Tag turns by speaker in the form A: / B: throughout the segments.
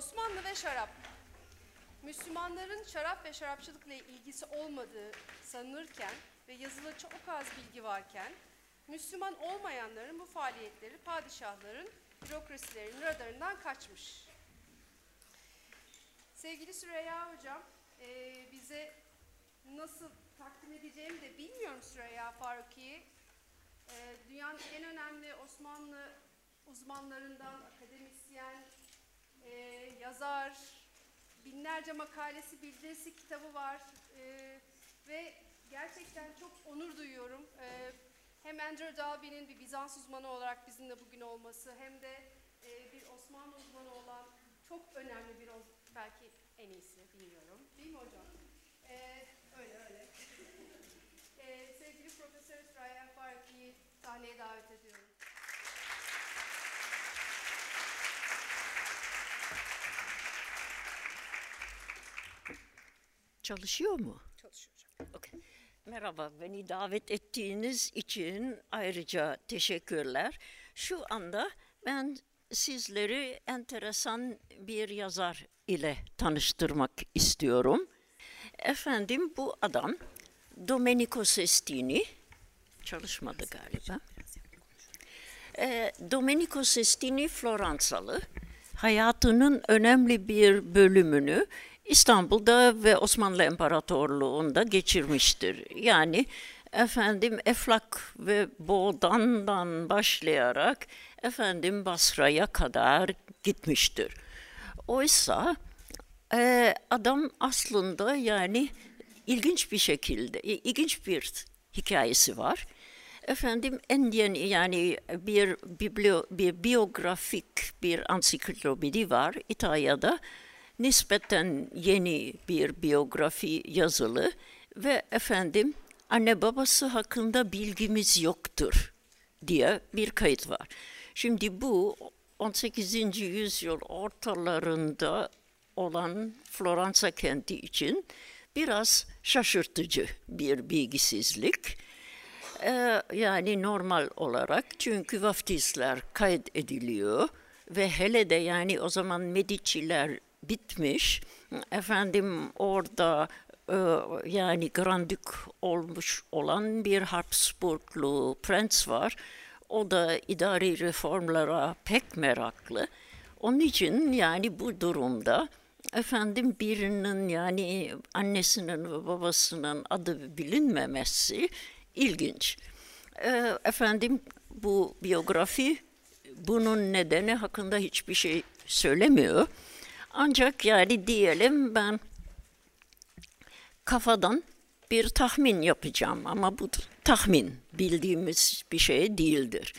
A: Osmanlı ve şarap. Müslümanların şarap ve şarapçılıkla ilgisi olmadığı sanılırken ve yazılı çok az bilgi varken, Müslüman olmayanların bu faaliyetleri padişahların, bürokrasilerin radarından kaçmış. Sevgili Süreyya Hocam, e, bize nasıl takdim edeceğimi de bilmiyorum Süreyya Faruki'yi. E, dünyanın en önemli Osmanlı uzmanlarından, akademisyen, e, yazar, binlerce makalesi, bildirisi kitabı var e, ve gerçekten çok onur duyuyorum. E, hem Andrew Dalby'nin bir Bizans uzmanı olarak bizimle bugün olması hem de e, bir Osmanlı uzmanı olan çok önemli bir belki en iyisi bilmiyorum. Değil mi hocam? E, öyle öyle. e, sevgili Profesör Süreyya Farki'yi sahneye davet ediyorum.
B: Çalışıyor mu?
A: Çalışıyor hocam.
B: Okay. Merhaba, beni davet ettiğiniz için ayrıca teşekkürler. Şu anda ben sizleri enteresan bir yazar ile tanıştırmak istiyorum. Efendim bu adam Domenico Sestini, çalışmadı galiba. E, Domenico Sestini Floransalı. Hayatının önemli bir bölümünü İstanbul'da ve Osmanlı İmparatorluğu'nda geçirmiştir. Yani efendim Eflak ve Boğdan'dan başlayarak efendim Basra'ya kadar gitmiştir. Oysa e, adam aslında yani ilginç bir şekilde, ilginç bir hikayesi var. Efendim en yeni yani bir, biblio, bir biyografik bir ansiklopedi var İtalya'da. Nispeten yeni bir biyografi yazılı ve efendim anne babası hakkında bilgimiz yoktur diye bir kayıt var. Şimdi bu 18. yüzyıl ortalarında olan Floransa kenti için biraz şaşırtıcı bir bilgisizlik. Ee, yani normal olarak çünkü vaftizler kaydediliyor ve hele de yani o zaman Medici'ler bitmiş. Efendim orada e, yani Grandük olmuş olan bir Habsburglu prens var. O da idari reformlara pek meraklı. Onun için yani bu durumda efendim birinin yani annesinin ve babasının adı bilinmemesi ilginç. E, efendim bu biyografi bunun nedeni hakkında hiçbir şey söylemiyor. Ancak yani diyelim ben kafadan bir tahmin yapacağım ama bu tahmin bildiğimiz bir şey değildir.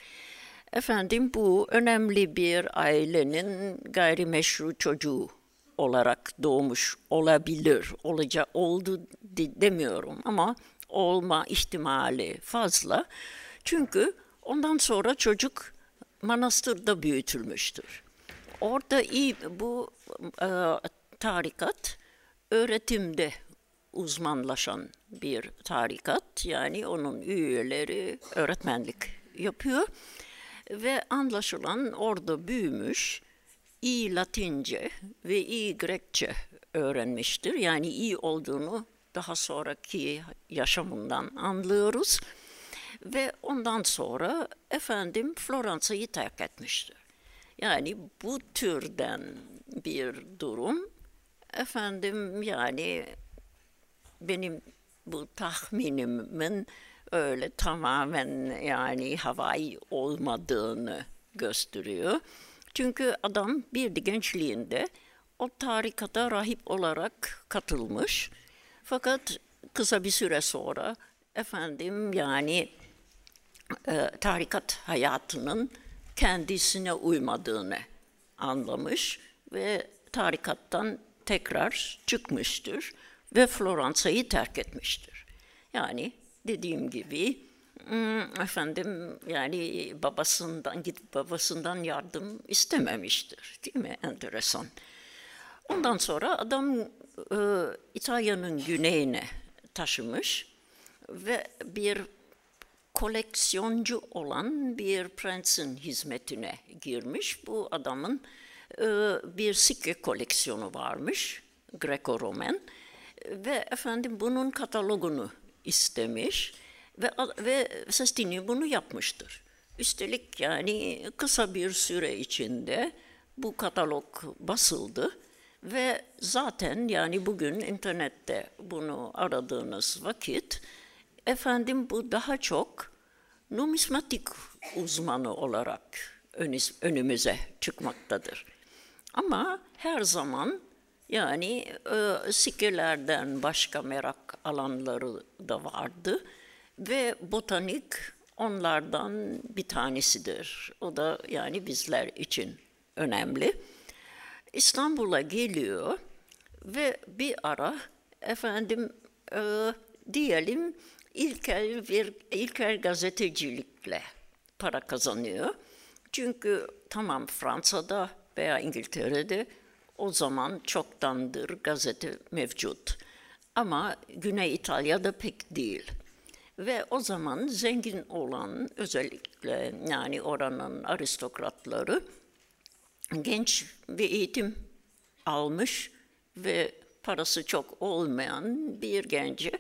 B: Efendim bu önemli bir ailenin gayrimeşru çocuğu olarak doğmuş olabilir. Olaca oldu demiyorum ama olma ihtimali fazla. Çünkü ondan sonra çocuk manastırda büyütülmüştür. Orada iyi bu e, tarikat öğretimde uzmanlaşan bir tarikat. Yani onun üyeleri öğretmenlik yapıyor. Ve anlaşılan orada büyümüş, iyi Latince ve iyi Grekçe öğrenmiştir. Yani iyi olduğunu daha sonraki yaşamından anlıyoruz. Ve ondan sonra efendim Floransa'yı terk etmiştir. Yani bu türden bir durum efendim yani benim bu tahminimin öyle tamamen yani havai olmadığını gösteriyor. Çünkü adam bir de gençliğinde o tarikata rahip olarak katılmış. Fakat kısa bir süre sonra efendim yani e, tarikat hayatının kendisine uymadığını anlamış ve tarikattan tekrar çıkmıştır ve Floransa'yı terk etmiştir. Yani dediğim gibi hmm, efendim yani babasından gidip babasından yardım istememiştir. Değil mi? Enteresan. Ondan sonra adam e, İtalya'nın güneyine taşımış ve bir koleksiyoncu olan bir prensin hizmetine girmiş. Bu adamın e, bir sikke koleksiyonu varmış, Greco-Roman ve efendim bunun katalogunu istemiş ve ve Sestini bunu yapmıştır. Üstelik yani kısa bir süre içinde bu katalog basıldı ve zaten yani bugün internette bunu aradığınız vakit efendim bu daha çok numismatik uzmanı olarak önümüze çıkmaktadır. Ama her zaman yani e, sikkelerden başka merak alanları da vardı ve botanik onlardan bir tanesidir. O da yani bizler için önemli. İstanbul'a geliyor ve bir ara efendim e, diyelim ilkel bir ilkel gazetecilikle para kazanıyor. Çünkü tamam Fransa'da veya İngiltere'de o zaman çoktandır gazete mevcut. Ama Güney İtalya'da pek değil. Ve o zaman zengin olan özellikle yani oranın aristokratları genç bir eğitim almış ve parası çok olmayan bir gence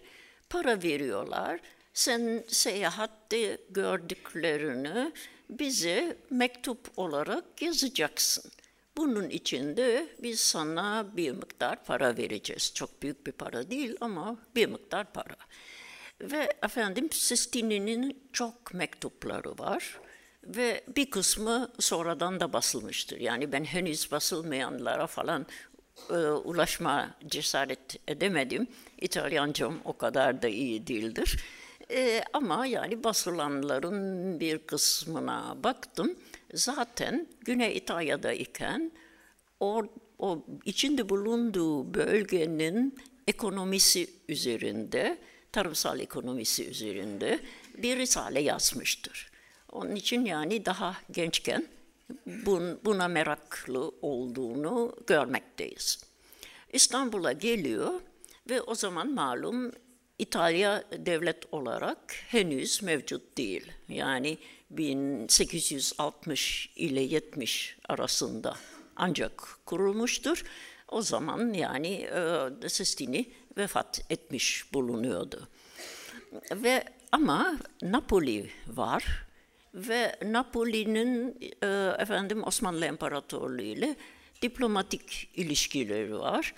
B: para veriyorlar. Sen seyahatte gördüklerini bize mektup olarak yazacaksın. Bunun için de biz sana bir miktar para vereceğiz. Çok büyük bir para değil ama bir miktar para. Ve efendim Sistini'nin çok mektupları var ve bir kısmı sonradan da basılmıştır. Yani ben henüz basılmayanlara falan e, ulaşma cesaret edemedim. İtalyancam o kadar da iyi değildir. E, ama yani basılanların bir kısmına baktım. Zaten Güney İtalya'da iken o, o içinde bulunduğu bölgenin ekonomisi üzerinde, tarımsal ekonomisi üzerinde bir risale yazmıştır. Onun için yani daha gençken buna meraklı olduğunu görmekteyiz. İstanbul'a geliyor ve o zaman malum İtalya devlet olarak henüz mevcut değil. Yani 1860 ile 70 arasında ancak kurulmuştur. O zaman yani e, Sistini vefat etmiş bulunuyordu. Ve ama Napoli var ve Napoli'nin e, efendim Osmanlı İmparatorluğu ile diplomatik ilişkileri var.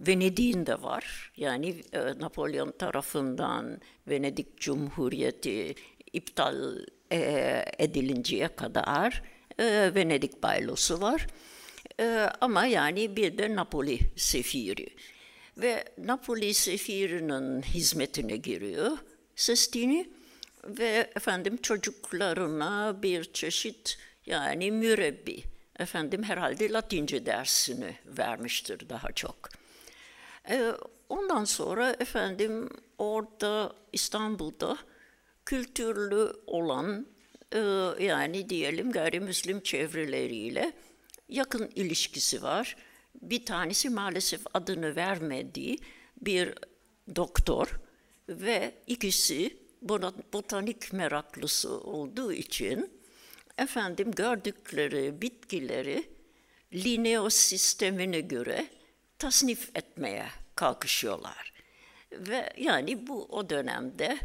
B: Venedik'in de var. Yani e, Napolyon tarafından Venedik Cumhuriyeti iptal e, edilinceye kadar e, Venedik baylosu var. E, ama yani bir de Napoli sefiri. Ve Napoli sefirinin hizmetine giriyor Sestini ve efendim çocuklarına bir çeşit yani mürebbi efendim herhalde Latince dersini vermiştir daha çok. Ee, ondan sonra efendim orada İstanbul'da kültürlü olan e, yani diyelim gayrimüslim çevreleriyle yakın ilişkisi var. Bir tanesi maalesef adını vermediği bir doktor ve ikisi botanik meraklısı olduğu için efendim gördükleri bitkileri Linnaeus sistemine göre tasnif etmeye kalkışıyorlar. Ve yani bu o dönemde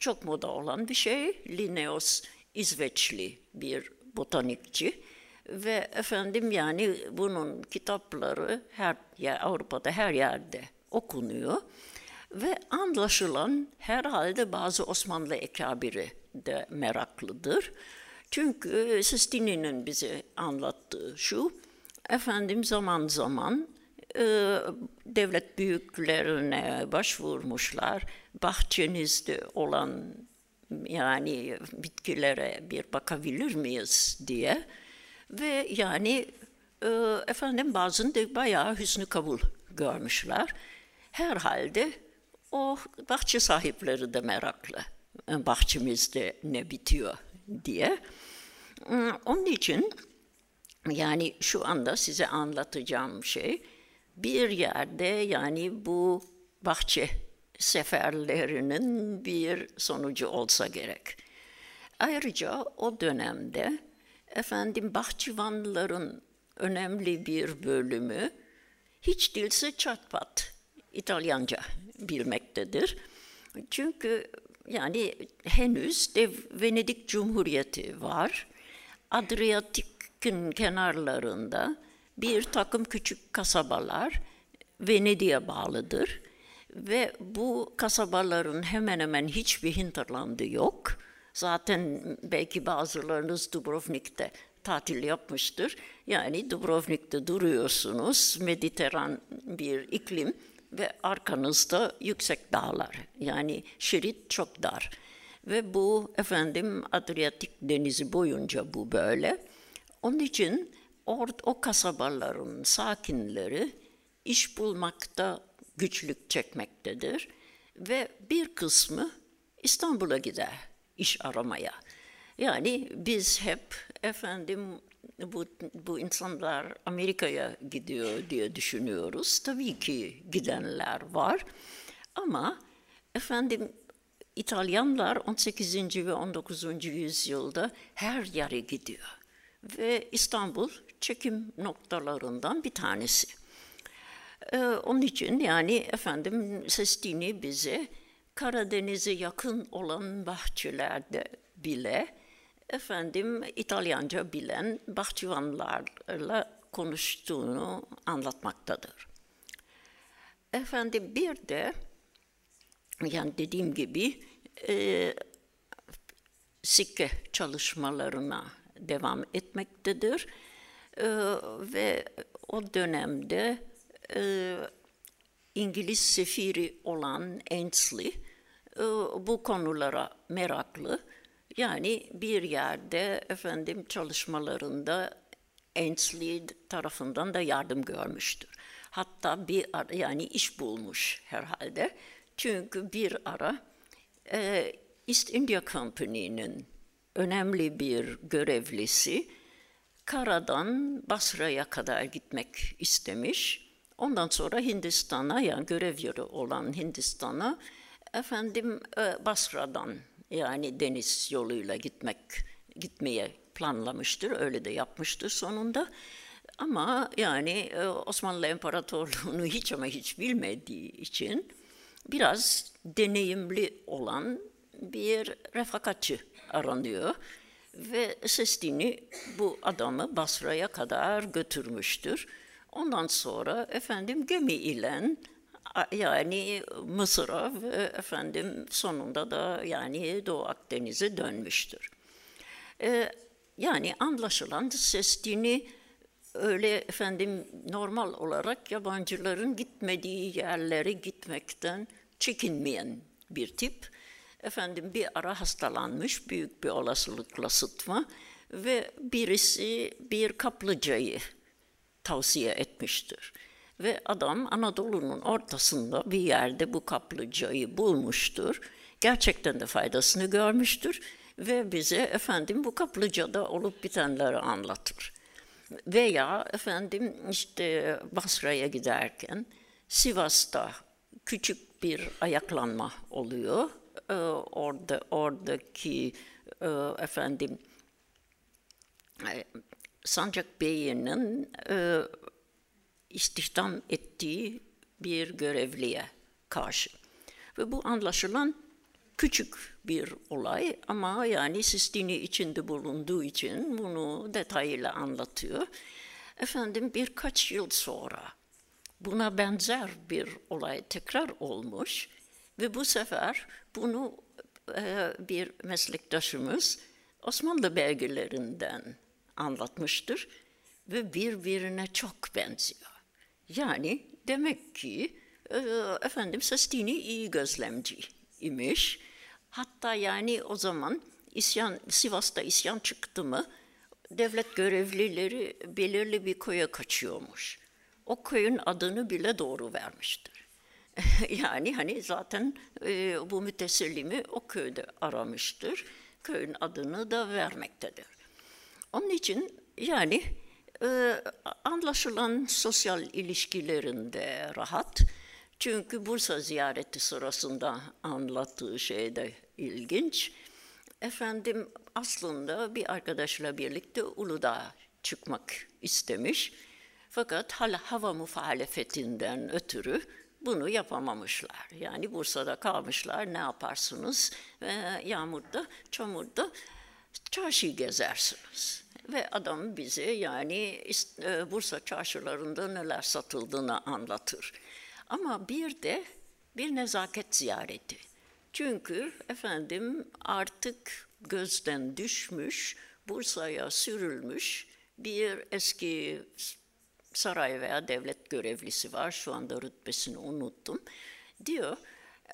B: çok moda olan bir şey. Linnaeus İsveçli bir botanikçi ve efendim yani bunun kitapları her yer Avrupa'da her yerde okunuyor. Ve anlaşılan herhalde bazı Osmanlı ekabiri de meraklıdır. Çünkü Sistini'nin bize anlattığı şu, efendim zaman zaman e, devlet büyüklerine başvurmuşlar. Bahçenizde olan yani bitkilere bir bakabilir miyiz diye. Ve yani e, efendim bazen de bayağı hüsnü kabul görmüşler. Herhalde o bahçe sahipleri de meraklı. Bahçemizde ne bitiyor diye. Onun için yani şu anda size anlatacağım şey bir yerde yani bu bahçe seferlerinin bir sonucu olsa gerek. Ayrıca o dönemde efendim bahçıvanların önemli bir bölümü hiç değilse çatpat İtalyanca bilmektedir. Çünkü yani henüz de Venedik Cumhuriyeti var. Adriyatik'in kenarlarında bir takım küçük kasabalar Venedik'e bağlıdır. Ve bu kasabaların hemen hemen hiçbir hinterlandı yok. Zaten belki bazılarınız Dubrovnik'te tatil yapmıştır. Yani Dubrovnik'te duruyorsunuz, mediteran bir iklim ve arkanızda yüksek dağlar. Yani şerit çok dar. Ve bu efendim Adriyatik denizi boyunca bu böyle. Onun için or, o kasabaların sakinleri iş bulmakta güçlük çekmektedir. Ve bir kısmı İstanbul'a gider iş aramaya. Yani biz hep efendim bu, bu insanlar Amerika'ya gidiyor diye düşünüyoruz. Tabii ki gidenler var. Ama efendim İtalyanlar 18. ve 19. yüzyılda her yere gidiyor. Ve İstanbul çekim noktalarından bir tanesi. Ee, onun için yani efendim Sestini bize Karadeniz'e yakın olan bahçelerde bile efendim İtalyanca bilen bahçıvanlarla konuştuğunu anlatmaktadır. Efendim bir de yani dediğim gibi e, sikke çalışmalarına devam etmektedir. E, ve o dönemde e, İngiliz sefiri olan Ainsley e, bu konulara meraklı. Yani bir yerde efendim çalışmalarında Ainsley tarafından da yardım görmüştür. Hatta bir ara, yani iş bulmuş herhalde. Çünkü bir ara e, East India Company'nin önemli bir görevlisi karadan Basra'ya kadar gitmek istemiş. Ondan sonra Hindistan'a yani görev yeri olan Hindistan'a efendim e, Basra'dan yani deniz yoluyla gitmek gitmeye planlamıştır. Öyle de yapmıştır sonunda. Ama yani e, Osmanlı İmparatorluğunu hiç ama hiç bilmediği için biraz deneyimli olan bir refakatçi aranıyor. Ve Sestini bu adamı Basra'ya kadar götürmüştür. Ondan sonra efendim gemi ile yani Mısır'a ve efendim sonunda da yani Doğu Akdeniz'e dönmüştür. Ee, yani anlaşılan Sestini öyle efendim normal olarak yabancıların gitmediği yerlere gitmekten çekinmeyen bir tip. Efendim bir ara hastalanmış büyük bir olasılıkla sıtma ve birisi bir kaplıcayı tavsiye etmiştir. Ve adam Anadolu'nun ortasında bir yerde bu kaplıcayı bulmuştur. Gerçekten de faydasını görmüştür ve bize efendim bu kaplıcada olup bitenleri anlatır. Veya efendim işte Basra'ya giderken Sivas'ta küçük bir ayaklanma oluyor. Ee, orada oradaki e, efendim e, Sancak Bey'inin e, istihdam ettiği bir görevliye karşı. Ve bu anlaşılan küçük bir olay ama yani Sistini içinde bulunduğu için bunu detayıyla anlatıyor. Efendim birkaç yıl sonra buna benzer bir olay tekrar olmuş ve bu sefer bunu e, bir meslektaşımız Osmanlı belgelerinden anlatmıştır ve birbirine çok benziyor. Yani demek ki e, efendim Sestini iyi gözlemci imiş. Hatta yani o zaman isyan Sivas'ta isyan çıktı mı devlet görevlileri belirli bir köye kaçıyormuş. O köyün adını bile doğru vermiştir. yani hani zaten e, bu mütesellimi o köyde aramıştır. Köyün adını da vermektedir. Onun için yani e, anlaşılan sosyal ilişkilerinde rahat. Çünkü Bursa ziyareti sırasında anlattığı şey de ilginç. Efendim aslında bir arkadaşla birlikte Uludağ'a çıkmak istemiş. Fakat hala hava muhalefetinden ötürü bunu yapamamışlar. Yani Bursa'da kalmışlar ne yaparsınız? Ve yağmurda, çamurda çarşıyı gezersiniz. Ve adam bize yani e, Bursa çarşılarında neler satıldığını anlatır. Ama bir de bir nezaket ziyareti. Çünkü efendim artık gözden düşmüş, Bursa'ya sürülmüş bir eski saray veya devlet görevlisi var. Şu anda rütbesini unuttum. Diyor,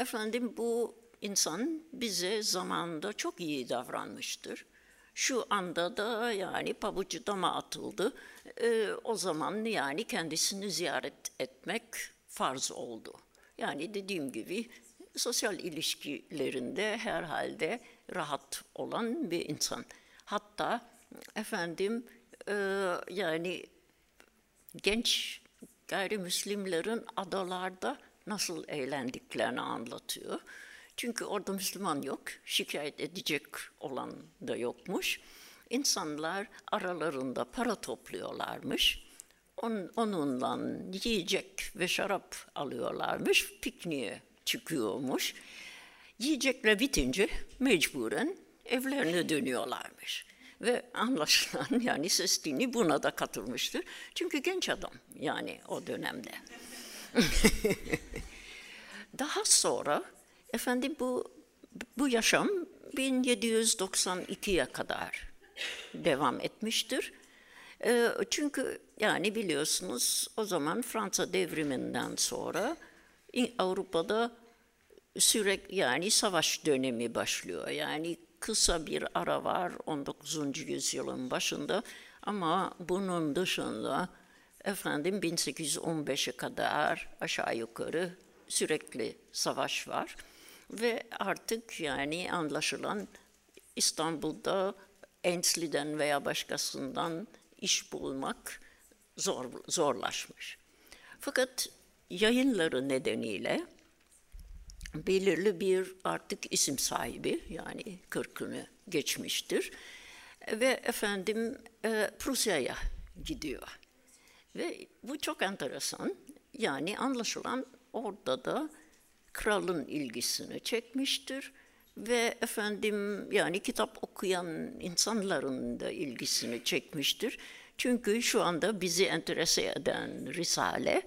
B: efendim bu insan bize zamanında çok iyi davranmıştır. Şu anda da yani pabucu dama atıldı. Ee, o zaman yani kendisini ziyaret etmek farz oldu. Yani dediğim gibi sosyal ilişkilerinde herhalde rahat olan bir insan. Hatta efendim e, yani genç gayrimüslimlerin adalarda nasıl eğlendiklerini anlatıyor. Çünkü orada Müslüman yok, şikayet edecek olan da yokmuş. İnsanlar aralarında para topluyorlarmış. On, onunla yiyecek ve şarap alıyorlarmış, pikniğe çıkıyormuş. Yiyecekle bitince mecburen evlerine dönüyorlarmış. Ve anlaşılan yani Sestini buna da katılmıştır. Çünkü genç adam yani o dönemde. Daha sonra efendim bu bu yaşam 1792'ye kadar devam etmiştir. Çünkü yani biliyorsunuz o zaman Fransa devriminden sonra Avrupa'da sürekli yani savaş dönemi başlıyor. Yani kısa bir ara var 19. yüzyılın başında ama bunun dışında efendim 1815'e kadar aşağı yukarı sürekli savaş var ve artık yani anlaşılan İstanbul'da Ensley'den veya başkasından iş bulmak zor, zorlaşmış. Fakat yayınları nedeniyle belirli bir artık isim sahibi yani kırkını geçmiştir ve efendim e, Prusya'ya gidiyor. Ve bu çok enteresan. Yani anlaşılan orada da kralın ilgisini çekmiştir ve efendim yani kitap okuyan insanların da ilgisini çekmiştir. Çünkü şu anda bizi enterese eden Risale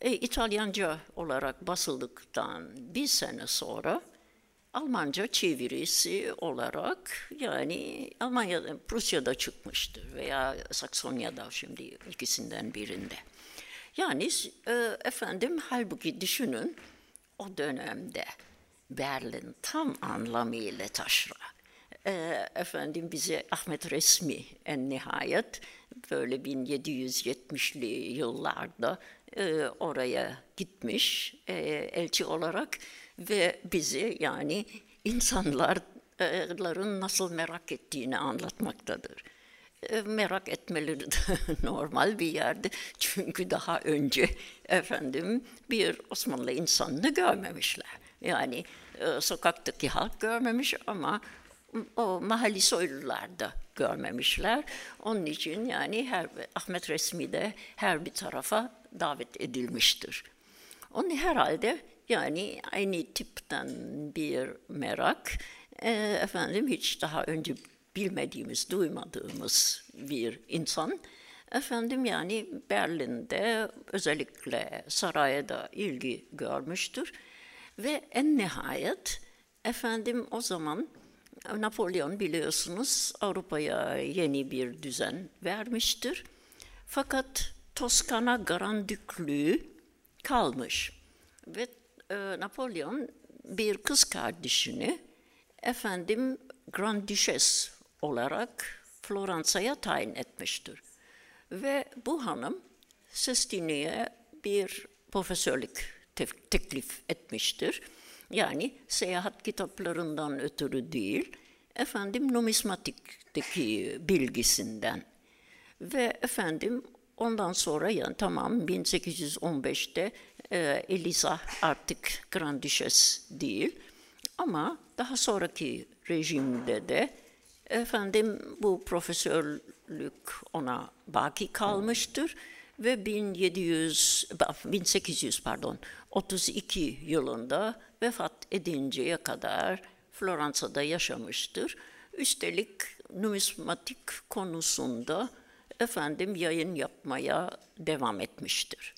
B: e, İtalyanca olarak basıldıktan bir sene sonra Almanca çevirisi olarak yani Almanya'da, Prusya'da çıkmıştır veya Saksonya'da şimdi ikisinden birinde. Yani e, efendim halbuki düşünün o dönemde Berlin tam anlamıyla taşra. E, efendim bize Ahmet Resmi en nihayet böyle 1770'li yıllarda e, oraya gitmiş e, elçi olarak ve bizi yani insanların nasıl merak ettiğini anlatmaktadır. E, merak etmeleri de normal bir yerde çünkü daha önce efendim bir Osmanlı insanını görmemişler. Yani e, sokaktaki halk görmemiş ama o mahalli soylular da görmemişler. Onun için yani her Ahmet Resmi de her bir tarafa davet edilmiştir. Onun herhalde yani aynı tipten bir merak, e, efendim hiç daha önce bilmediğimiz, duymadığımız bir insan. Efendim yani Berlin'de özellikle sarayda ilgi görmüştür. Ve en nihayet efendim o zaman Napolyon biliyorsunuz Avrupa'ya yeni bir düzen vermiştir. Fakat Toskana Grandüklüğü kalmış. Ve e, Napolyon bir kız kardeşini efendim Grand Duchess olarak Floransa'ya tayin etmiştir. Ve bu hanım Sestini'ye bir profesörlük teklif etmiştir. Yani seyahat kitaplarından ötürü değil, efendim numismatikteki bilgisinden. Ve efendim ondan sonra yani tamam 1815'te e, Elisa artık Grand Duchess değil ama daha sonraki rejimde de Efendim bu profesörlük ona baki kalmıştır ve 1700 1800 pardon 32 yılında vefat edinceye kadar Floransa'da yaşamıştır. Üstelik numismatik konusunda efendim yayın yapmaya devam etmiştir.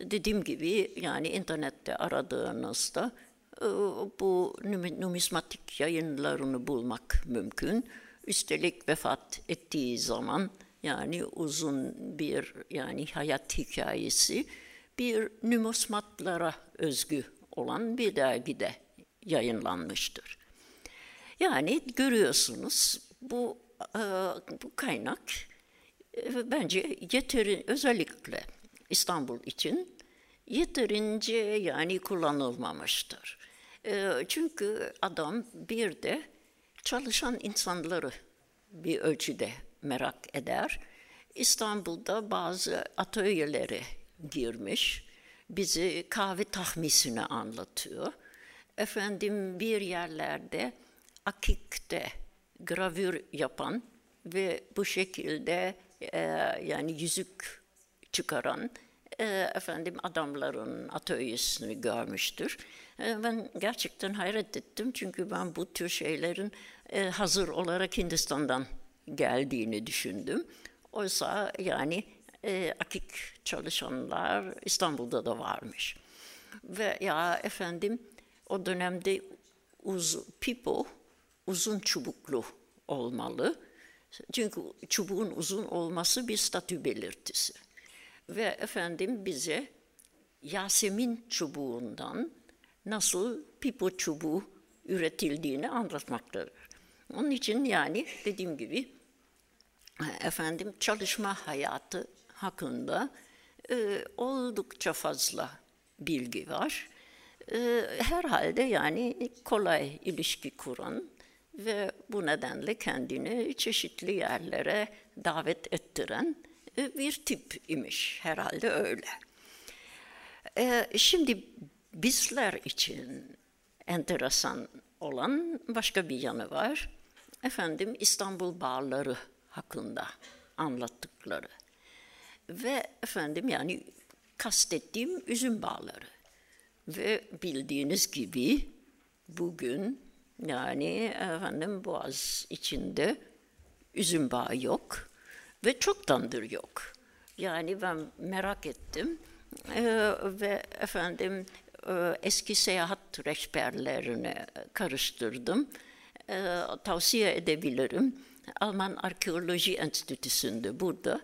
B: Dediğim gibi yani internette aradığınızda bu numismatik yayınlarını bulmak mümkün. Üstelik vefat ettiği zaman yani uzun bir yani hayat hikayesi bir numismatlara özgü olan bir dergide yayınlanmıştır. Yani görüyorsunuz bu e, bu kaynak e, bence yeteri özellikle İstanbul için yeterince yani kullanılmamıştır. E, çünkü adam bir de çalışan insanları bir ölçüde merak eder. İstanbul'da bazı atölyelere girmiş, bizi kahve tahmisini anlatıyor. Efendim bir yerlerde akikte gravür yapan ve bu şekilde e, yani yüzük çıkaran e, efendim adamların atölyesini görmüştür. E, ben gerçekten hayret ettim çünkü ben bu tür şeylerin e, hazır olarak Hindistan'dan geldiğini düşündüm. Oysa yani e, akik çalışanlar İstanbul'da da varmış. Ve ya efendim o dönemde uz, pipo uzun çubuklu olmalı. Çünkü çubuğun uzun olması bir statü belirtisi. Ve efendim bize Yasemin çubuğundan nasıl pipo çubuğu üretildiğini anlatmaktadır. Onun için yani dediğim gibi efendim çalışma hayatı hakkında e, oldukça fazla bilgi var. E, herhalde yani kolay ilişki kuran ve bu nedenle kendini çeşitli yerlere davet ettiren e, bir tip imiş. Herhalde öyle. E, şimdi bizler için enteresan olan başka bir yanı var. Efendim İstanbul bağları hakkında anlattıkları. Ve efendim yani kastettiğim üzüm bağları. Ve bildiğiniz gibi bugün yani efendim Boğaz içinde üzüm bağı yok ve çoktandır yok. Yani ben merak ettim ee, ve efendim e, eski seyahat rehberlerini karıştırdım. Ee, tavsiye edebilirim. Alman Arkeoloji Enstitüsü'nde burada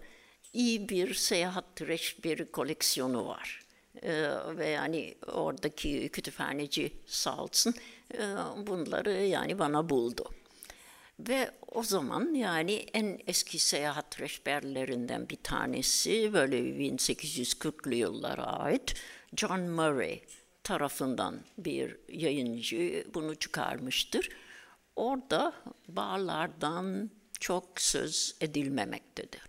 B: iyi bir seyahat rehberi koleksiyonu var. Ee, ve yani oradaki kütüphaneci sağ olsun e, bunları yani bana buldu. Ve o zaman yani en eski seyahat rehberlerinden bir tanesi böyle 1840'lı yıllara ait John Murray tarafından bir yayıncı bunu çıkarmıştır. Orada bağlardan çok söz edilmemektedir.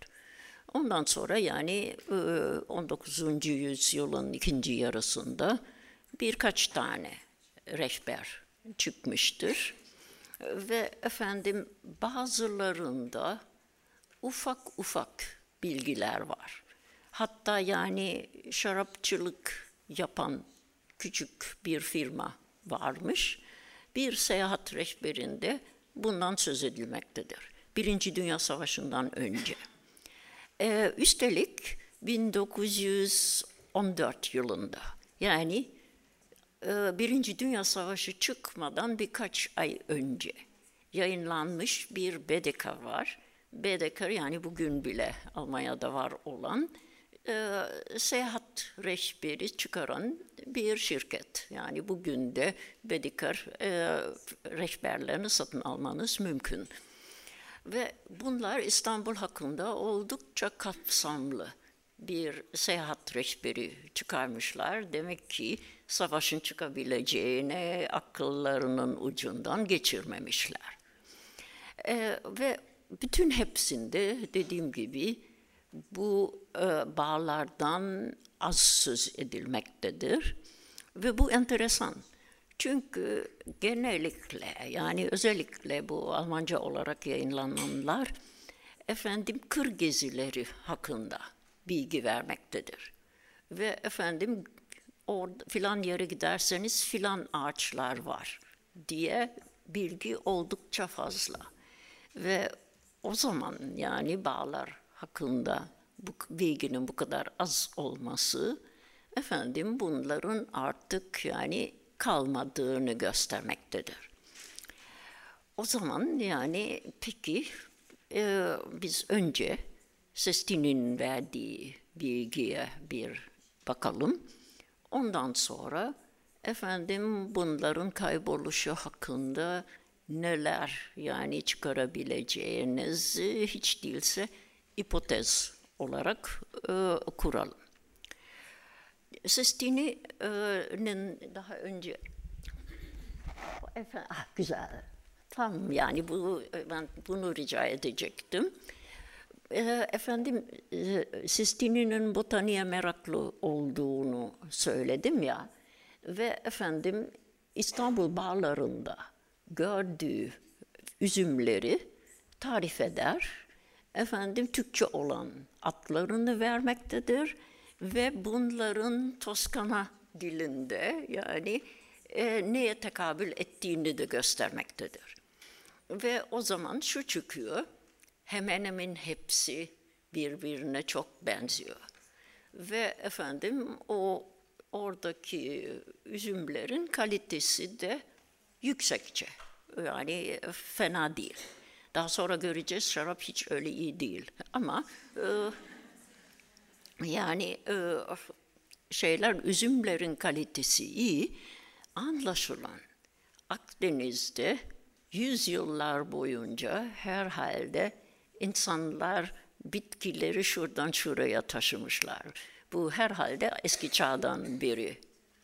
B: Ondan sonra yani 19. E, yüzyılın ikinci yarısında birkaç tane rehber çıkmıştır. Ve efendim bazılarında ufak ufak bilgiler var. Hatta yani şarapçılık yapan küçük bir firma varmış. Bir seyahat rehberinde bundan söz edilmektedir. Birinci Dünya Savaşı'ndan önce. Ee, üstelik 1914 yılında yani Birinci Dünya Savaşı çıkmadan birkaç ay önce yayınlanmış bir Bedeker var. Bedeker yani bugün bile Almanya'da var olan e, seyahat rehberi çıkaran bir şirket. Yani bugün de Bedeker e, rehberlerini satın almanız mümkün. Ve bunlar İstanbul hakkında oldukça kapsamlı bir seyahat rehberi çıkarmışlar. Demek ki savaşın çıkabileceğine akıllarının ucundan geçirmemişler. Ee, ve bütün hepsinde dediğim gibi bu e, bağlardan az söz edilmektedir. Ve bu enteresan. Çünkü genellikle yani özellikle bu Almanca olarak yayınlananlar efendim kır gezileri hakkında bilgi vermektedir. Ve efendim orada filan yere giderseniz filan ağaçlar var diye bilgi oldukça fazla. Ve o zaman yani bağlar hakkında bu bilginin bu kadar az olması efendim bunların artık yani kalmadığını göstermektedir. O zaman yani peki e, biz önce Sesti'nin verdiği bilgiye bir bakalım. Ondan sonra efendim bunların kayboluşu hakkında neler yani çıkarabileceğiniz hiç değilse hipotez olarak e, kuralım. Sestini'nin daha önce efendim, ah, güzel tam yani bu ben bunu rica edecektim. E, efendim e, Sistini'nin botaniğe meraklı olduğunu söyledim ya ve efendim İstanbul bağlarında gördüğü üzümleri tarif eder. Efendim Türkçe olan atlarını vermektedir ve bunların Toskana dilinde yani e, neye tekabül ettiğini de göstermektedir. Ve o zaman şu çıkıyor, hemen hemen hepsi birbirine çok benziyor. Ve efendim o oradaki üzümlerin kalitesi de yüksekçe. Yani fena değil. Daha sonra göreceğiz şarap hiç öyle iyi değil. Ama e, yani e, şeyler üzümlerin kalitesi iyi. Anlaşılan Akdeniz'de yüzyıllar boyunca herhalde insanlar bitkileri şuradan şuraya taşımışlar. Bu herhalde eski çağdan beri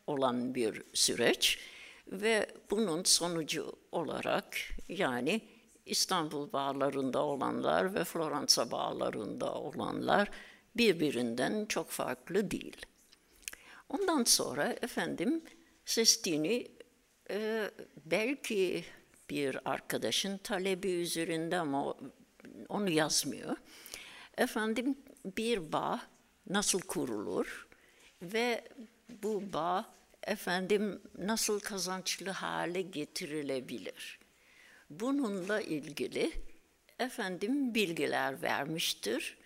B: olan bir süreç ve bunun sonucu olarak yani İstanbul bağlarında olanlar ve Floransa bağlarında olanlar birbirinden çok farklı değil. Ondan sonra efendim Sestini e, belki bir arkadaşın talebi üzerinde ama onu yazmıyor. Efendim bir bağ nasıl kurulur ve bu bağ efendim nasıl kazançlı hale getirilebilir? Bununla ilgili efendim bilgiler vermiştir.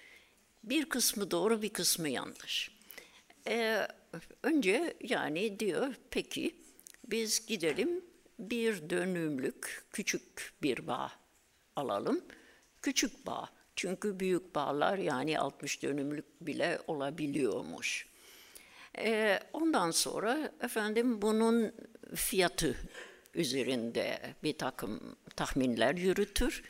B: Bir kısmı doğru, bir kısmı yanlış. Ee, önce yani diyor peki biz gidelim bir dönümlük küçük bir bağ alalım. Küçük bağ. Çünkü büyük bağlar yani 60 dönümlük bile olabiliyormuş. Ee, ondan sonra efendim bunun fiyatı üzerinde bir takım tahminler yürütür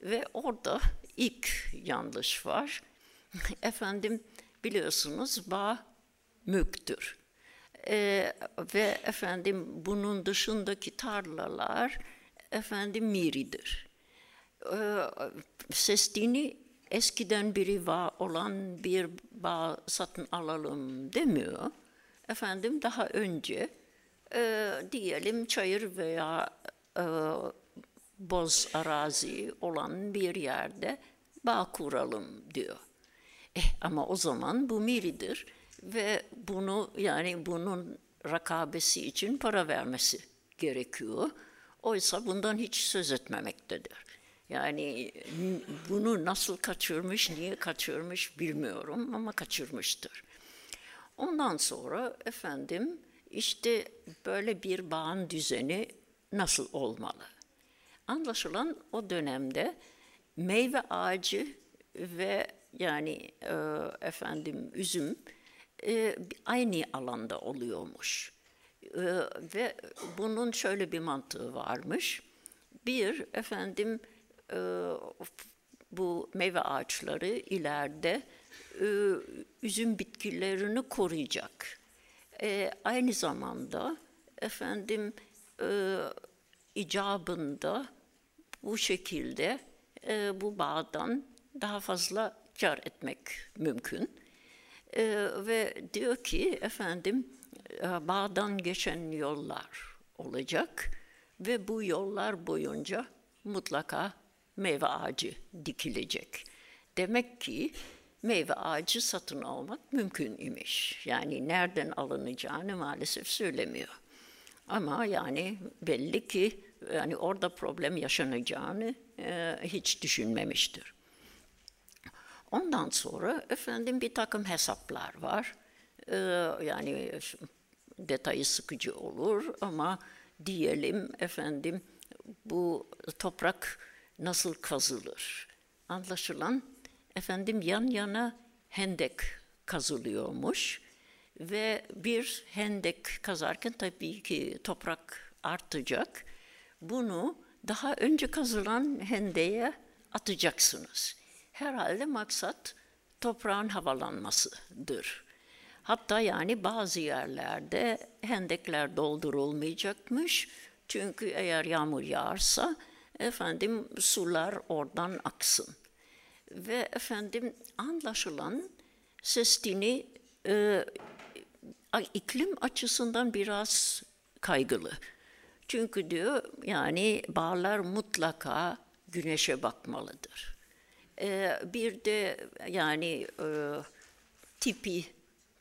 B: ve orada ilk yanlış var. efendim biliyorsunuz bağ mülktür. Ee, ve efendim bunun dışındaki tarlalar efendim miridir. Ee, Sestini eskiden biri var olan bir bağ satın alalım demiyor. Efendim daha önce e, diyelim çayır veya e, boz arazi olan bir yerde bağ kuralım diyor. Eh, ama o zaman bu miridir ve bunu yani bunun rakabesi için para vermesi gerekiyor. Oysa bundan hiç söz etmemektedir. Yani bunu nasıl kaçırmış, niye kaçırmış bilmiyorum ama kaçırmıştır. Ondan sonra efendim işte böyle bir bağın düzeni nasıl olmalı? Anlaşılan o dönemde meyve ağacı ve yani e, efendim üzüm e, aynı alanda oluyormuş. E, ve bunun şöyle bir mantığı varmış. Bir efendim e, bu meyve ağaçları ileride e, üzüm bitkilerini koruyacak. E, aynı zamanda efendim e, icabında bu şekilde e, bu bağdan daha fazla kar etmek mümkün. E, ve diyor ki efendim e, bağdan geçen yollar olacak ve bu yollar boyunca mutlaka meyve ağacı dikilecek. Demek ki meyve ağacı satın almak mümkün imiş. Yani nereden alınacağını maalesef söylemiyor. Ama yani belli ki yani orada problem yaşanacağını e, hiç düşünmemiştir. Ondan sonra efendim bir takım hesaplar var. E, yani detayı sıkıcı olur ama diyelim efendim bu toprak nasıl kazılır? Anlaşılan efendim yan yana hendek kazılıyormuş ve bir hendek kazarken tabii ki toprak artacak. Bunu daha önce kazılan hendeğe atacaksınız. Herhalde maksat toprağın havalanmasıdır. Hatta yani bazı yerlerde hendekler doldurulmayacakmış. Çünkü eğer yağmur yağarsa efendim sular oradan aksın. Ve efendim anlaşılan Sestini e, iklim açısından biraz kaygılı. Çünkü diyor yani bağlar mutlaka güneşe bakmalıdır. Ee, bir de yani e, tipi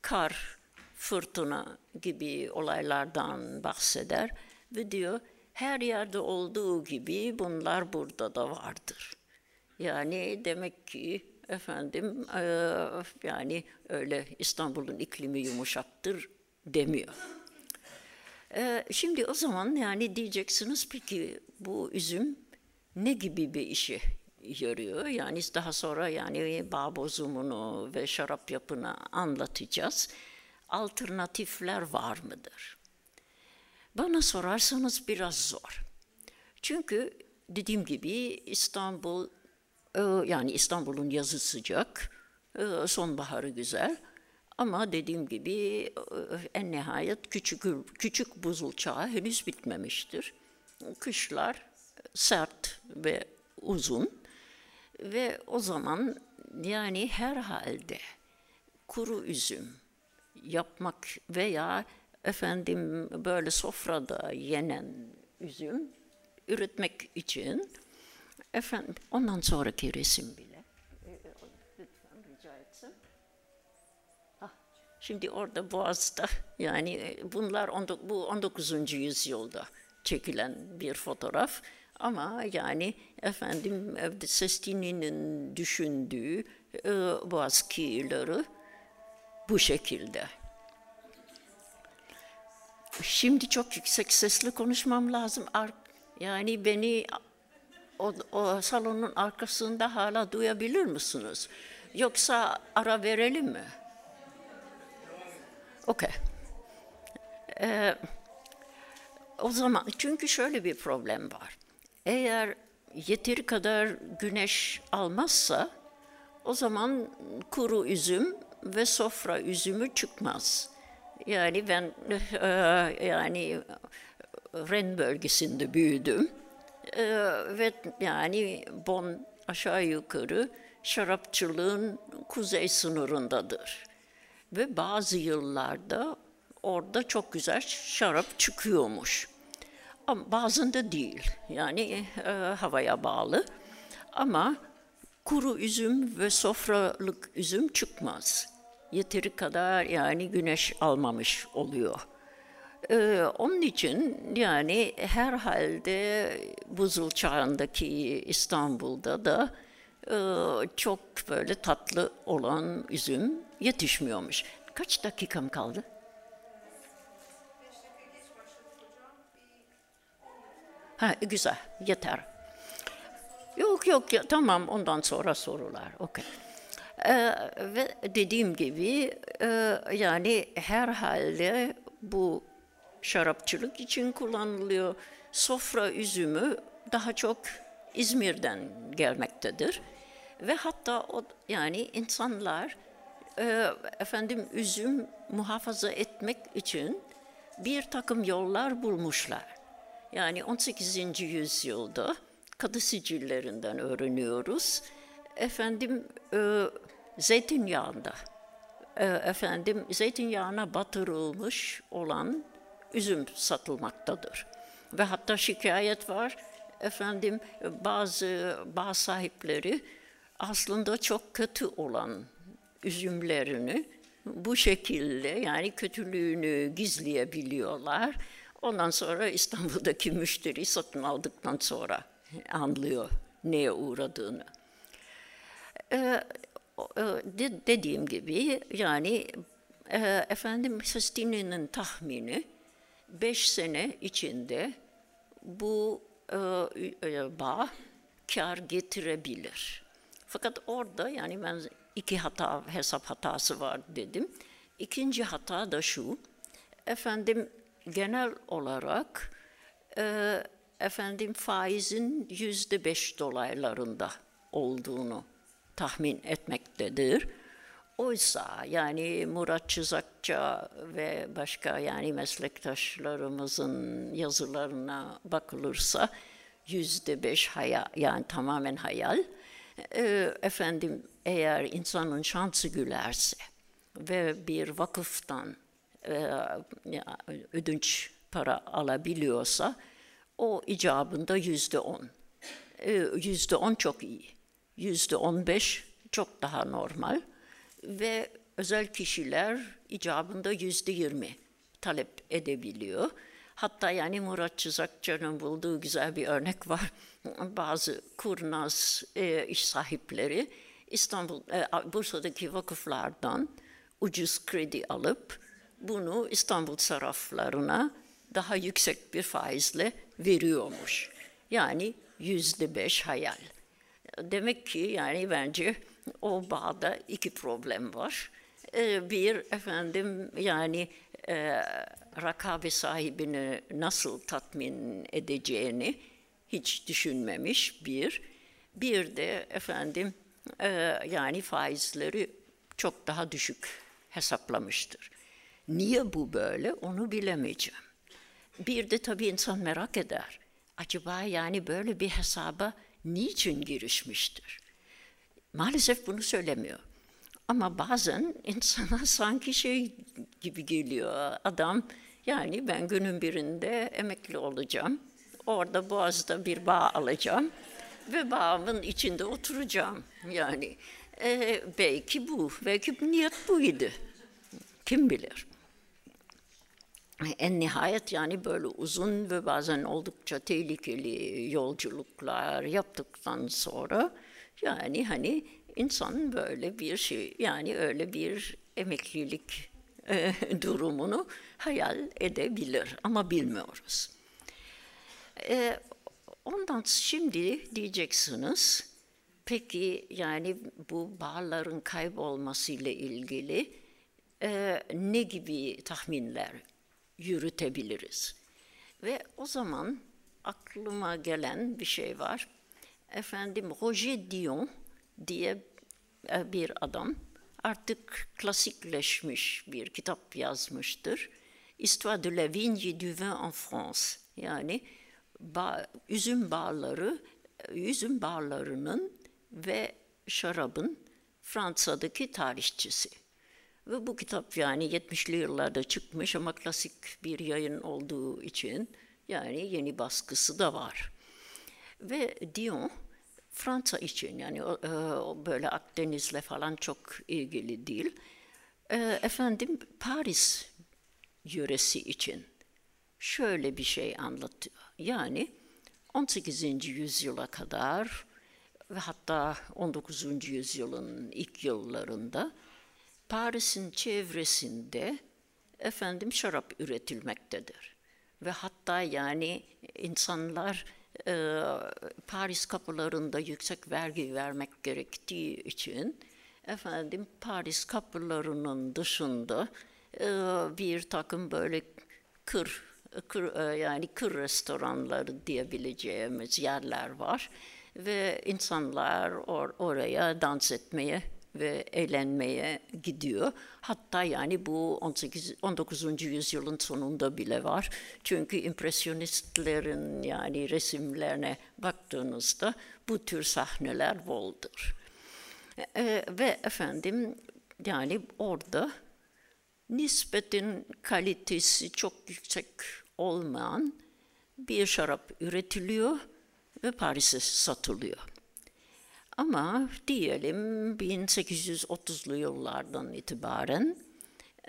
B: kar, fırtına gibi olaylardan bahseder ve diyor her yerde olduğu gibi bunlar burada da vardır. Yani demek ki efendim e, yani öyle İstanbul'un iklimi yumuşaktır demiyor. E, şimdi o zaman yani diyeceksiniz peki bu üzüm ne gibi bir işe yarıyor? Yani daha sonra yani bağ bozumunu ve şarap yapını anlatacağız. Alternatifler var mıdır? Bana sorarsanız biraz zor. Çünkü dediğim gibi İstanbul ee, yani İstanbul'un yazı sıcak, e, sonbaharı güzel. Ama dediğim gibi e, en nihayet küçük, küçük buzul çağı henüz bitmemiştir. Kışlar sert ve uzun ve o zaman yani herhalde kuru üzüm yapmak veya efendim böyle sofrada yenen üzüm üretmek için Efendim, ondan sonraki resim bile. Lütfen rica etsem. Ah, şimdi orada Boğaz'da, yani e, bunlar bu 19. yüzyılda çekilen bir fotoğraf. Ama yani efendim Sestini'nin düşündüğü e, Boğaz kıyıları bu şekilde. Şimdi çok yüksek sesli konuşmam lazım. Yani beni o, o salonun arkasında hala duyabilir misiniz? Yoksa ara verelim mi? Okey. Ee, o zaman çünkü şöyle bir problem var. Eğer yeteri kadar güneş almazsa o zaman kuru üzüm ve sofra üzümü çıkmaz. Yani ben e, yani Ren bölgesinde büyüdüm ee, ve yani Bon aşağı yukarı şarapçılığın kuzey sınırındadır. Ve bazı yıllarda orada çok güzel şarap çıkıyormuş. Ama bazen de değil. Yani e, havaya bağlı. Ama kuru üzüm ve sofralık üzüm çıkmaz. Yeteri kadar yani güneş almamış oluyor. Ee, onun için yani herhalde buzul çağındaki İstanbul'da da e, çok böyle tatlı olan üzüm yetişmiyormuş. Kaç dakikam kaldı? Ha, güzel, yeter. Yok yok ya, tamam ondan sonra sorular. Okey. Ee, ve dediğim gibi e, yani herhalde bu şarapçılık için kullanılıyor. Sofra üzümü daha çok İzmir'den gelmektedir. Ve hatta o yani insanlar e, efendim üzüm muhafaza etmek için bir takım yollar bulmuşlar. Yani 18. yüzyılda kadı sicillerinden öğreniyoruz. Efendim e, zeytinyağında e, efendim zeytinyağına batırılmış olan üzüm satılmaktadır. Ve hatta şikayet var, efendim bazı bağ sahipleri aslında çok kötü olan üzümlerini bu şekilde yani kötülüğünü gizleyebiliyorlar. Ondan sonra İstanbul'daki müşteri satın aldıktan sonra anlıyor neye uğradığını. Ee, dediğim gibi yani e, efendim Sestini'nin tahmini beş sene içinde bu e, e, bağ kar getirebilir. Fakat orada yani ben iki hata hesap hatası var dedim. İkinci hata da şu, efendim genel olarak e, efendim faizin yüzde beş dolaylarında olduğunu tahmin etmektedir. Oysa yani Murat Çizakça ve başka yani meslektaşlarımızın yazılarına bakılırsa yüzde beş hayal yani tamamen hayal. E, efendim eğer insanın şansı gülerse ve bir vakıftan e, ödünç para alabiliyorsa o icabında yüzde on. E, yüzde on çok iyi. Yüzde on beş çok daha normal. Ve özel kişiler icabında yüzde yirmi talep edebiliyor. Hatta yani Murat Çizakçı'nın bulduğu güzel bir örnek var. Bazı kurnaz e, iş sahipleri İstanbul, e, Bursa'daki vakıflardan ucuz kredi alıp bunu İstanbul sarraflarına daha yüksek bir faizle veriyormuş. Yani yüzde beş hayal. Demek ki yani bence o bağda iki problem var. Ee, bir efendim yani e, rakabe sahibini nasıl tatmin edeceğini hiç düşünmemiş bir. Bir de efendim e, yani faizleri çok daha düşük hesaplamıştır. Niye bu böyle onu bilemeyeceğim. Bir de tabii insan merak eder. Acaba yani böyle bir hesaba niçin girişmiştir? Maalesef bunu söylemiyor. Ama bazen insana sanki şey gibi geliyor. Adam yani ben günün birinde emekli olacağım. Orada Boğaz'da bir bağ alacağım ve bağımın içinde oturacağım. Yani e, belki bu, belki niyet buydu. Kim bilir? En nihayet yani böyle uzun ve bazen oldukça tehlikeli yolculuklar yaptıktan sonra yani hani insan böyle bir şey yani öyle bir emeklilik e, durumunu hayal edebilir ama bilmiyoruz. E, ondan şimdi diyeceksiniz peki yani bu bağların kaybolması ile ilgili e, ne gibi tahminler yürütebiliriz? Ve o zaman aklıma gelen bir şey var. Efendim Roger Dion diye e, bir adam artık klasikleşmiş bir kitap yazmıştır. Histoire de la vigne du vin en France. Yani ba, üzüm bağları, üzüm bağlarının ve şarabın Fransa'daki tarihçisi. Ve bu kitap yani 70'li yıllarda çıkmış ama klasik bir yayın olduğu için yani yeni baskısı da var. Ve Dion Fransa için yani e, böyle Akdeniz'le falan çok ilgili değil. E, efendim Paris yöresi için şöyle bir şey anlatıyor. Yani 18. yüzyıla kadar ve hatta 19. yüzyılın ilk yıllarında Paris'in çevresinde efendim şarap üretilmektedir. Ve hatta yani insanlar e, Paris kapılarında yüksek vergi vermek gerektiği için efendim Paris kapılarının dışında e, bir takım böyle kır, kır e, yani kır restoranları diyebileceğimiz yerler var ve insanlar or, oraya dans etmeye ve eğlenmeye gidiyor. Hatta yani bu 18 19. yüzyılın sonunda bile var. Çünkü impresyonistlerin yani resimlerine baktığınızda bu tür sahneler boldur. Ee, ve efendim yani orada nispetin kalitesi çok yüksek olmayan bir şarap üretiliyor ve Paris'e satılıyor. Ama diyelim 1830'lu yıllardan itibaren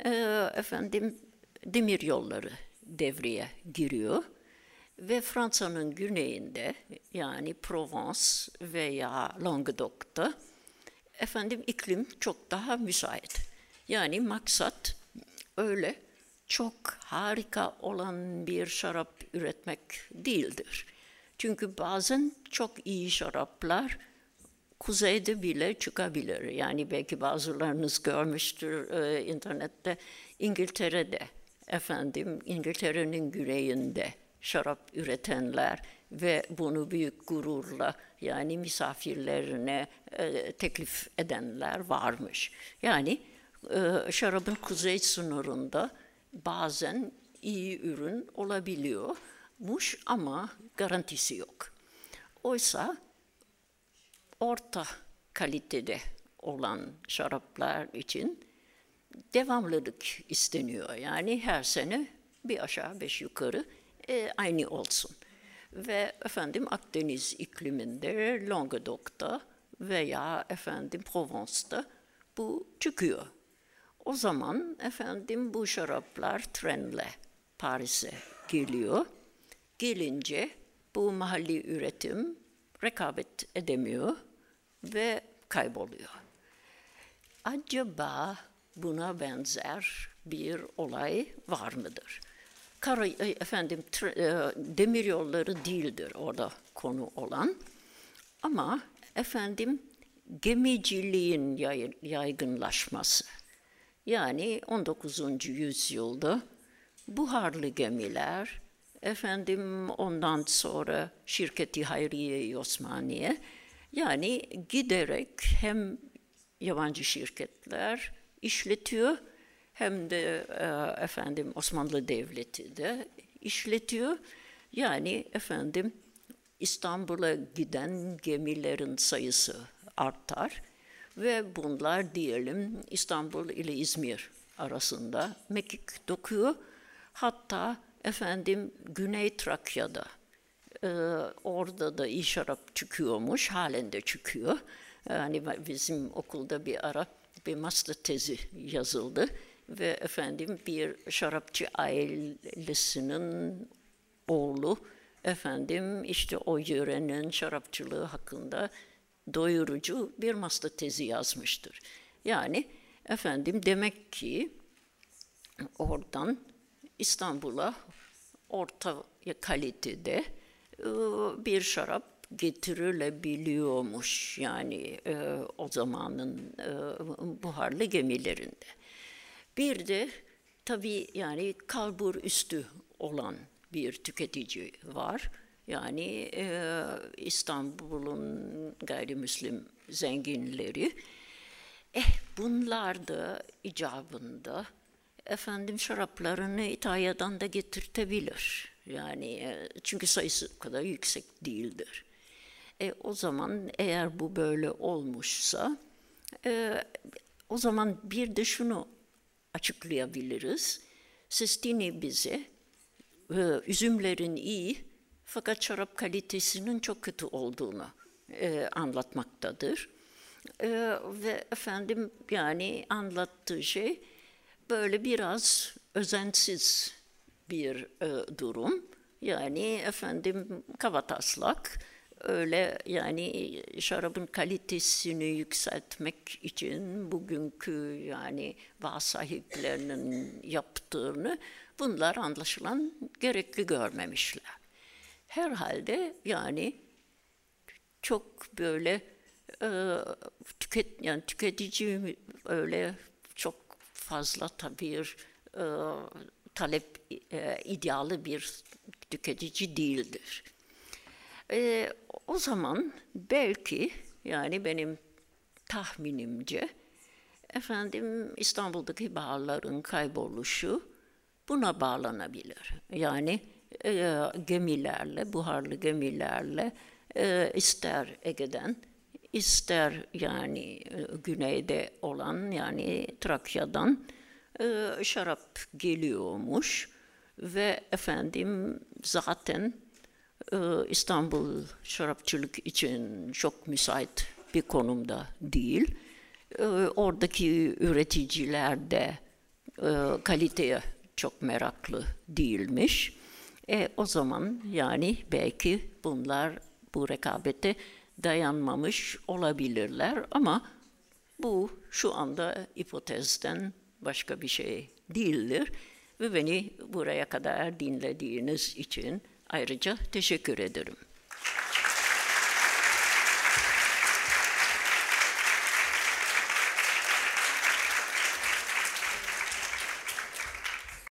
B: e, efendim demir yolları devreye giriyor ve Fransa'nın güneyinde yani Provence veya Languedoc'ta efendim iklim çok daha müsait. Yani maksat öyle çok harika olan bir şarap üretmek değildir. Çünkü bazen çok iyi şaraplar kuzeyde bile çıkabilir. Yani belki bazılarınız görmüştür e, internette İngiltere'de efendim İngiltere'nin güneyinde şarap üretenler ve bunu büyük gururla yani misafirlerine e, teklif edenler varmış. Yani e, şarabın kuzey sınırında bazen iyi ürün olabiliyormuş ama garantisi yok. Oysa orta kalitede olan şaraplar için devamlılık isteniyor. Yani her sene bir aşağı beş yukarı e, aynı olsun. Ve efendim Akdeniz ikliminde, Languedoc'ta veya efendim Provence'da bu çıkıyor. O zaman efendim bu şaraplar trenle Paris'e geliyor. Gelince bu mahalli üretim rekabet edemiyor ve kayboluyor. Acaba buna benzer bir olay var mıdır? Kara, e, efendim e, demir yolları değildir orada konu olan. Ama efendim gemiciliğin yaygınlaşması. Yani 19. yüzyılda buharlı gemiler, efendim ondan sonra şirketi Hayriye Osmaniye, yani giderek hem yabancı şirketler işletiyor hem de e, efendim Osmanlı Devleti de işletiyor. Yani efendim İstanbul'a giden gemilerin sayısı artar ve bunlar diyelim İstanbul ile İzmir arasında mekik dokuyor. Hatta efendim Güney Trakya'da e, orada da iyi şarap çıkıyormuş, halen de çıkıyor. Yani bizim okulda bir ara bir master tezi yazıldı ve efendim bir şarapçı ailesinin oğlu efendim işte o yörenin şarapçılığı hakkında doyurucu bir master tezi yazmıştır. Yani efendim demek ki oradan İstanbul'a orta kalitede bir şarap getirilebiliyormuş yani e, o zamanın e, buharlı gemilerinde. Bir de tabii yani kalbur üstü olan bir tüketici var. Yani e, İstanbul'un gayrimüslim zenginleri. Eh bunlar da icabında efendim şaraplarını İtalya'dan da getirtebilir. Yani e, çünkü sayısı o kadar yüksek değildir. E, o zaman eğer bu böyle olmuşsa e, o zaman bir de şunu açıklayabiliriz. Sistini bize e, üzümlerin iyi fakat şarap kalitesinin çok kötü olduğunu e, anlatmaktadır. E, ve efendim yani anlattığı şey böyle biraz özensiz bir e, durum. Yani efendim kavataslak öyle yani şarabın kalitesini yükseltmek için bugünkü yani bağ sahiplerinin yaptığını bunlar anlaşılan gerekli görmemişler. Herhalde yani çok böyle e, tüket yani tüketici öyle çok fazla tabii e, talep e, idealı bir tüketici değildir. E, o zaman belki yani benim tahminimce efendim İstanbul'daki bağların kayboluşu buna bağlanabilir. Yani e, gemilerle, buharlı gemilerle e, ister Ege'den, ister yani e, güneyde olan yani Trakya'dan e, şarap geliyormuş ve efendim zaten e, İstanbul şarapçılık için çok müsait bir konumda değil. E, oradaki üreticiler de e, kaliteye çok meraklı değilmiş. E, o zaman yani belki bunlar bu rekabete dayanmamış olabilirler ama bu şu anda hipotezden başka bir şey değildir. Ve beni buraya kadar dinlediğiniz için ayrıca teşekkür ederim.